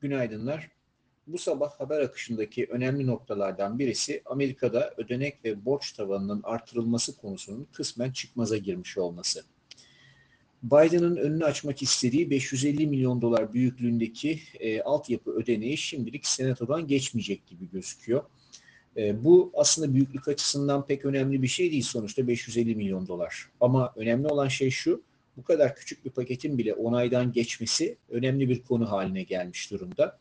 Günaydınlar. Bu sabah haber akışındaki önemli noktalardan birisi Amerika'da ödenek ve borç tavanının artırılması konusunun kısmen çıkmaza girmiş olması. Biden'ın önünü açmak istediği 550 milyon dolar büyüklüğündeki e, altyapı ödeneği şimdilik senatodan geçmeyecek gibi gözüküyor. E, bu aslında büyüklük açısından pek önemli bir şey değil sonuçta 550 milyon dolar. Ama önemli olan şey şu, bu kadar küçük bir paketin bile onaydan geçmesi önemli bir konu haline gelmiş durumda.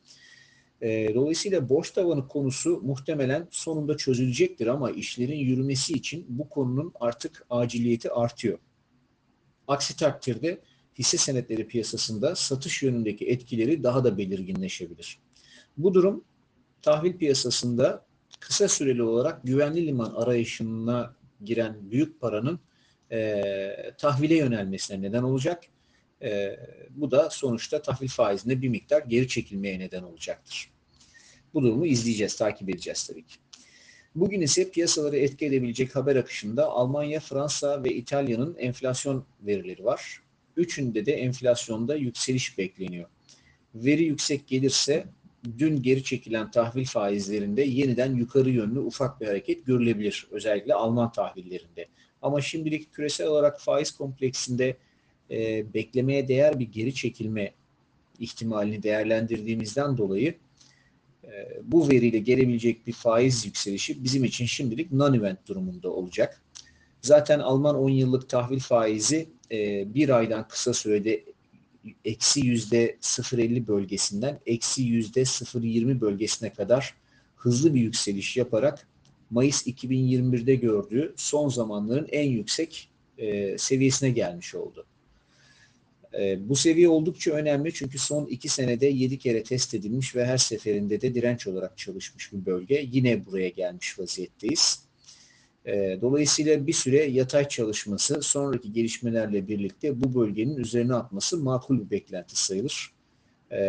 E, dolayısıyla borç tavanı konusu muhtemelen sonunda çözülecektir ama işlerin yürümesi için bu konunun artık aciliyeti artıyor. Aksi takdirde hisse senetleri piyasasında satış yönündeki etkileri daha da belirginleşebilir. Bu durum tahvil piyasasında kısa süreli olarak güvenli liman arayışına giren büyük paranın e, tahvile yönelmesine neden olacak. E, bu da sonuçta tahvil faizinde bir miktar geri çekilmeye neden olacaktır. Bu durumu izleyeceğiz, takip edeceğiz tabii ki. Bugün ise piyasaları etki edebilecek haber akışında Almanya, Fransa ve İtalya'nın enflasyon verileri var. Üçünde de enflasyonda yükseliş bekleniyor. Veri yüksek gelirse dün geri çekilen tahvil faizlerinde yeniden yukarı yönlü ufak bir hareket görülebilir. Özellikle Alman tahvillerinde. Ama şimdilik küresel olarak faiz kompleksinde e, beklemeye değer bir geri çekilme ihtimalini değerlendirdiğimizden dolayı e, bu veriyle gelebilecek bir faiz yükselişi bizim için şimdilik non-event durumunda olacak. Zaten Alman 10 yıllık tahvil faizi e, bir aydan kısa sürede eksi yüzde 0.50 bölgesinden eksi yüzde 0.20 bölgesine kadar hızlı bir yükseliş yaparak Mayıs 2021'de gördüğü son zamanların en yüksek e, seviyesine gelmiş oldu. E, bu seviye oldukça önemli çünkü son iki senede yedi kere test edilmiş ve her seferinde de direnç olarak çalışmış bir bölge. Yine buraya gelmiş vaziyetteyiz. E, dolayısıyla bir süre yatay çalışması sonraki gelişmelerle birlikte bu bölgenin üzerine atması makul bir beklenti sayılır. E,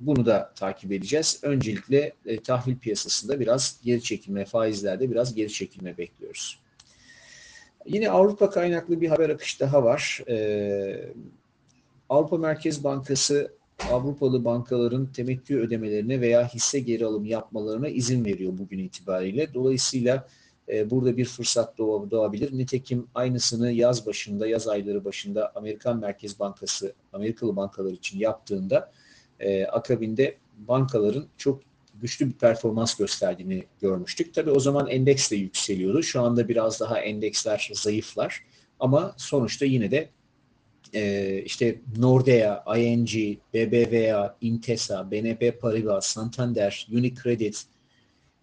bunu da takip edeceğiz. Öncelikle e, tahvil piyasasında biraz geri çekilme, faizlerde biraz geri çekilme bekliyoruz. Yine Avrupa kaynaklı bir haber akışı daha var. Ee, Avrupa Merkez Bankası Avrupalı bankaların temettü ödemelerine veya hisse geri alım yapmalarına izin veriyor bugün itibariyle. Dolayısıyla e, burada bir fırsat doğabilir. Nitekim aynısını yaz başında, yaz ayları başında Amerikan Merkez Bankası, Amerikalı bankalar için yaptığında e, akabinde bankaların çok güçlü bir performans gösterdiğini görmüştük. Tabii o zaman endeks de yükseliyordu. Şu anda biraz daha endeksler zayıflar. Ama sonuçta yine de e, işte Nordea, ING, BBVA, Intesa, BNP Paribas, Santander, Unicredit,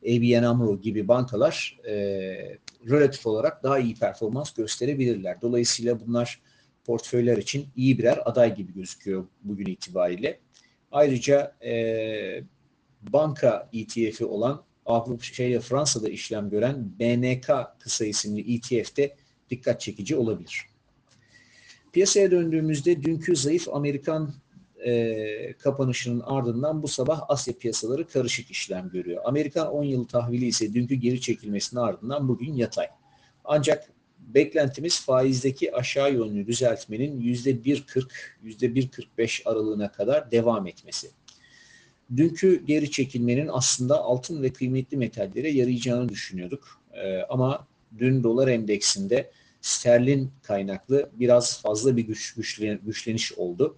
ABN AMRO gibi bankalar e, relatif olarak daha iyi performans gösterebilirler. Dolayısıyla bunlar portföyler için iyi birer aday gibi gözüküyor bugün itibariyle. Ayrıca e, banka ETF'i olan Avrupa şey Fransa'da işlem gören BNK kısa isimli ETF de dikkat çekici olabilir. Piyasaya döndüğümüzde dünkü zayıf Amerikan e, kapanışının ardından bu sabah Asya piyasaları karışık işlem görüyor. Amerikan 10 yıl tahvili ise dünkü geri çekilmesinin ardından bugün yatay. Ancak beklentimiz faizdeki aşağı yönlü düzeltmenin %1.40, %1.45 aralığına kadar devam etmesi dünkü geri çekilmenin aslında altın ve kıymetli metallere yarayacağını düşünüyorduk. E, ama dün dolar endeksinde sterlin kaynaklı biraz fazla bir güç, güçlen, güçleniş oldu.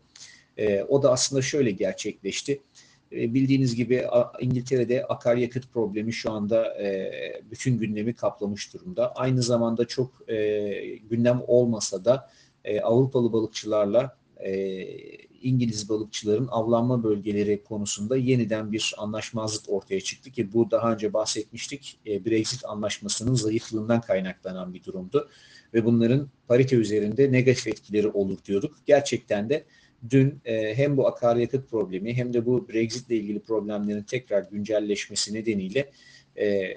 E, o da aslında şöyle gerçekleşti. E, bildiğiniz gibi İngiltere'de akaryakıt problemi şu anda e, bütün gündemi kaplamış durumda. Aynı zamanda çok e, gündem olmasa da Avrupalı balıkçılarla İngiliz balıkçıların avlanma bölgeleri konusunda yeniden bir anlaşmazlık ortaya çıktı ki bu daha önce bahsetmiştik. Brexit anlaşmasının zayıflığından kaynaklanan bir durumdu ve bunların parite üzerinde negatif etkileri olur diyorduk. Gerçekten de dün e, hem bu akaryakıt problemi hem de bu Brexit ile ilgili problemlerin tekrar güncelleşmesi nedeniyle e,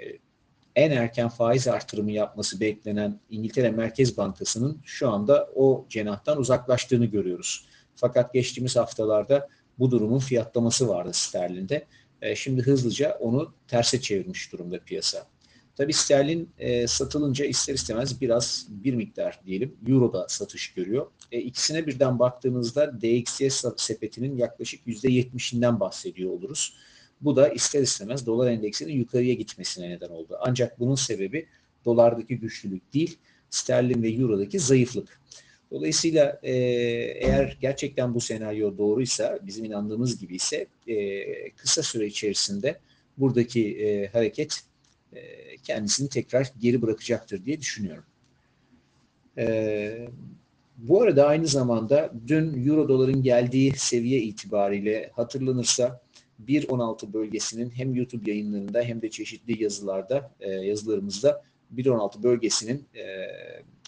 en erken faiz artırımı yapması beklenen İngiltere Merkez Bankası'nın şu anda o cenahtan uzaklaştığını görüyoruz. Fakat geçtiğimiz haftalarda bu durumun fiyatlaması vardı sterlinde. E, şimdi hızlıca onu terse çevirmiş durumda piyasa. Tabii sterlin e, satılınca ister istemez biraz bir miktar diyelim Euro'da satış görüyor. E, ikisine birden baktığımızda DXY sepetinin yaklaşık %70'inden bahsediyor oluruz. Bu da ister istemez dolar endeksinin yukarıya gitmesine neden oldu. Ancak bunun sebebi dolardaki güçlülük değil, sterlin ve eurodaki zayıflık. Dolayısıyla e, eğer gerçekten bu senaryo doğruysa, bizim inandığımız gibi ise e, kısa süre içerisinde buradaki e, hareket kendisini tekrar geri bırakacaktır diye düşünüyorum. E, bu arada aynı zamanda dün Euro doların geldiği seviye itibariyle hatırlanırsa 1.16 bölgesinin hem YouTube yayınlarında hem de çeşitli yazılarda, e, yazılarımızda 1.16 bölgesinin e,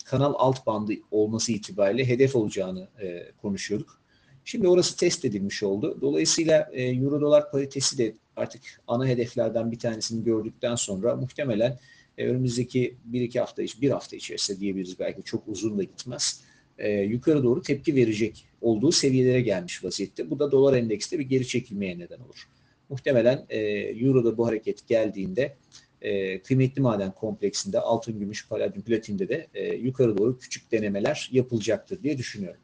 kanal alt bandı olması itibariyle hedef olacağını e, konuşuyorduk. Şimdi orası test edilmiş oldu. Dolayısıyla e, Euro dolar paritesi de artık ana hedeflerden bir tanesini gördükten sonra muhtemelen e, önümüzdeki bir iki hafta, bir hafta içerisinde diyebiliriz belki çok uzun da gitmez. E, yukarı doğru tepki verecek olduğu seviyelere gelmiş vaziyette. Bu da dolar endekste bir geri çekilmeye neden olur. Muhtemelen e, Euro'da bu hareket geldiğinde e, kıymetli maden kompleksinde altın, gümüş, paladyum, platinde de e, yukarı doğru küçük denemeler yapılacaktır diye düşünüyorum.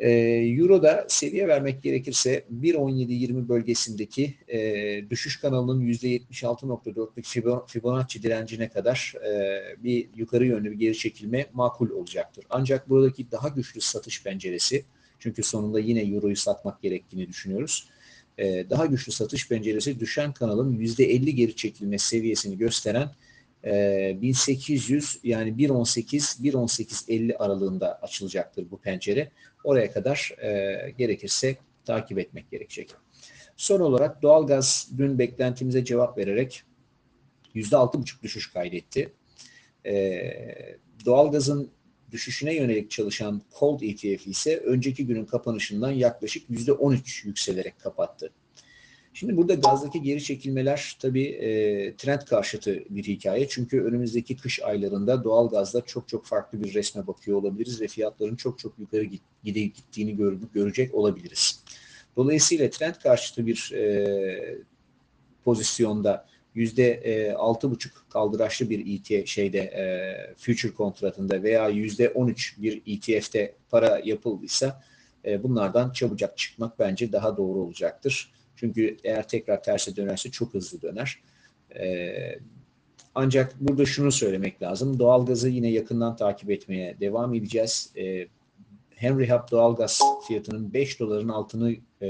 E, Euro'da seviye vermek gerekirse 1.17-20 bölgesindeki e, düşüş kanalının %76.4'lük Fibonacci direncine kadar e, bir yukarı yönlü bir geri çekilme makul olacaktır. Ancak buradaki daha güçlü satış penceresi, çünkü sonunda yine Euro'yu satmak gerektiğini düşünüyoruz e, daha güçlü satış penceresi düşen kanalın %50 geri çekilme seviyesini gösteren 1800 e, yani 1.18 1.18.50 aralığında açılacaktır bu pencere. Oraya kadar e, gerekirse takip etmek gerekecek. Son olarak doğalgaz dün beklentimize cevap vererek %6,5 düşüş kaydetti. Doğalgazın düşüşüne yönelik çalışan Cold ETF ise önceki günün kapanışından yaklaşık %13 yükselerek kapattı. Şimdi burada gazdaki geri çekilmeler tabii e, trend karşıtı bir hikaye. Çünkü önümüzdeki kış aylarında doğal gazda çok çok farklı bir resme bakıyor olabiliriz ve fiyatların çok çok yukarı gide gittiğini gör, görecek olabiliriz. Dolayısıyla trend karşıtı bir e, pozisyonda yüzde altı buçuk kaldıraçlı bir ETF şeyde e, future kontratında veya yüzde on üç bir ETF'de para yapıldıysa e, bunlardan çabucak çıkmak bence daha doğru olacaktır. Çünkü eğer tekrar terse dönerse çok hızlı döner. E, ancak burada şunu söylemek lazım. Doğalgazı yine yakından takip etmeye devam edeceğiz. E, Henry Hub doğalgaz fiyatının 5 doların altını e,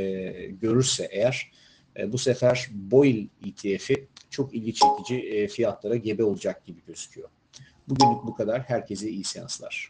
görürse eğer e, bu sefer Boyle ETF'i çok ilgi çekici e, fiyatlara gebe olacak gibi gözüküyor. Bugünlük bu kadar. Herkese iyi seanslar.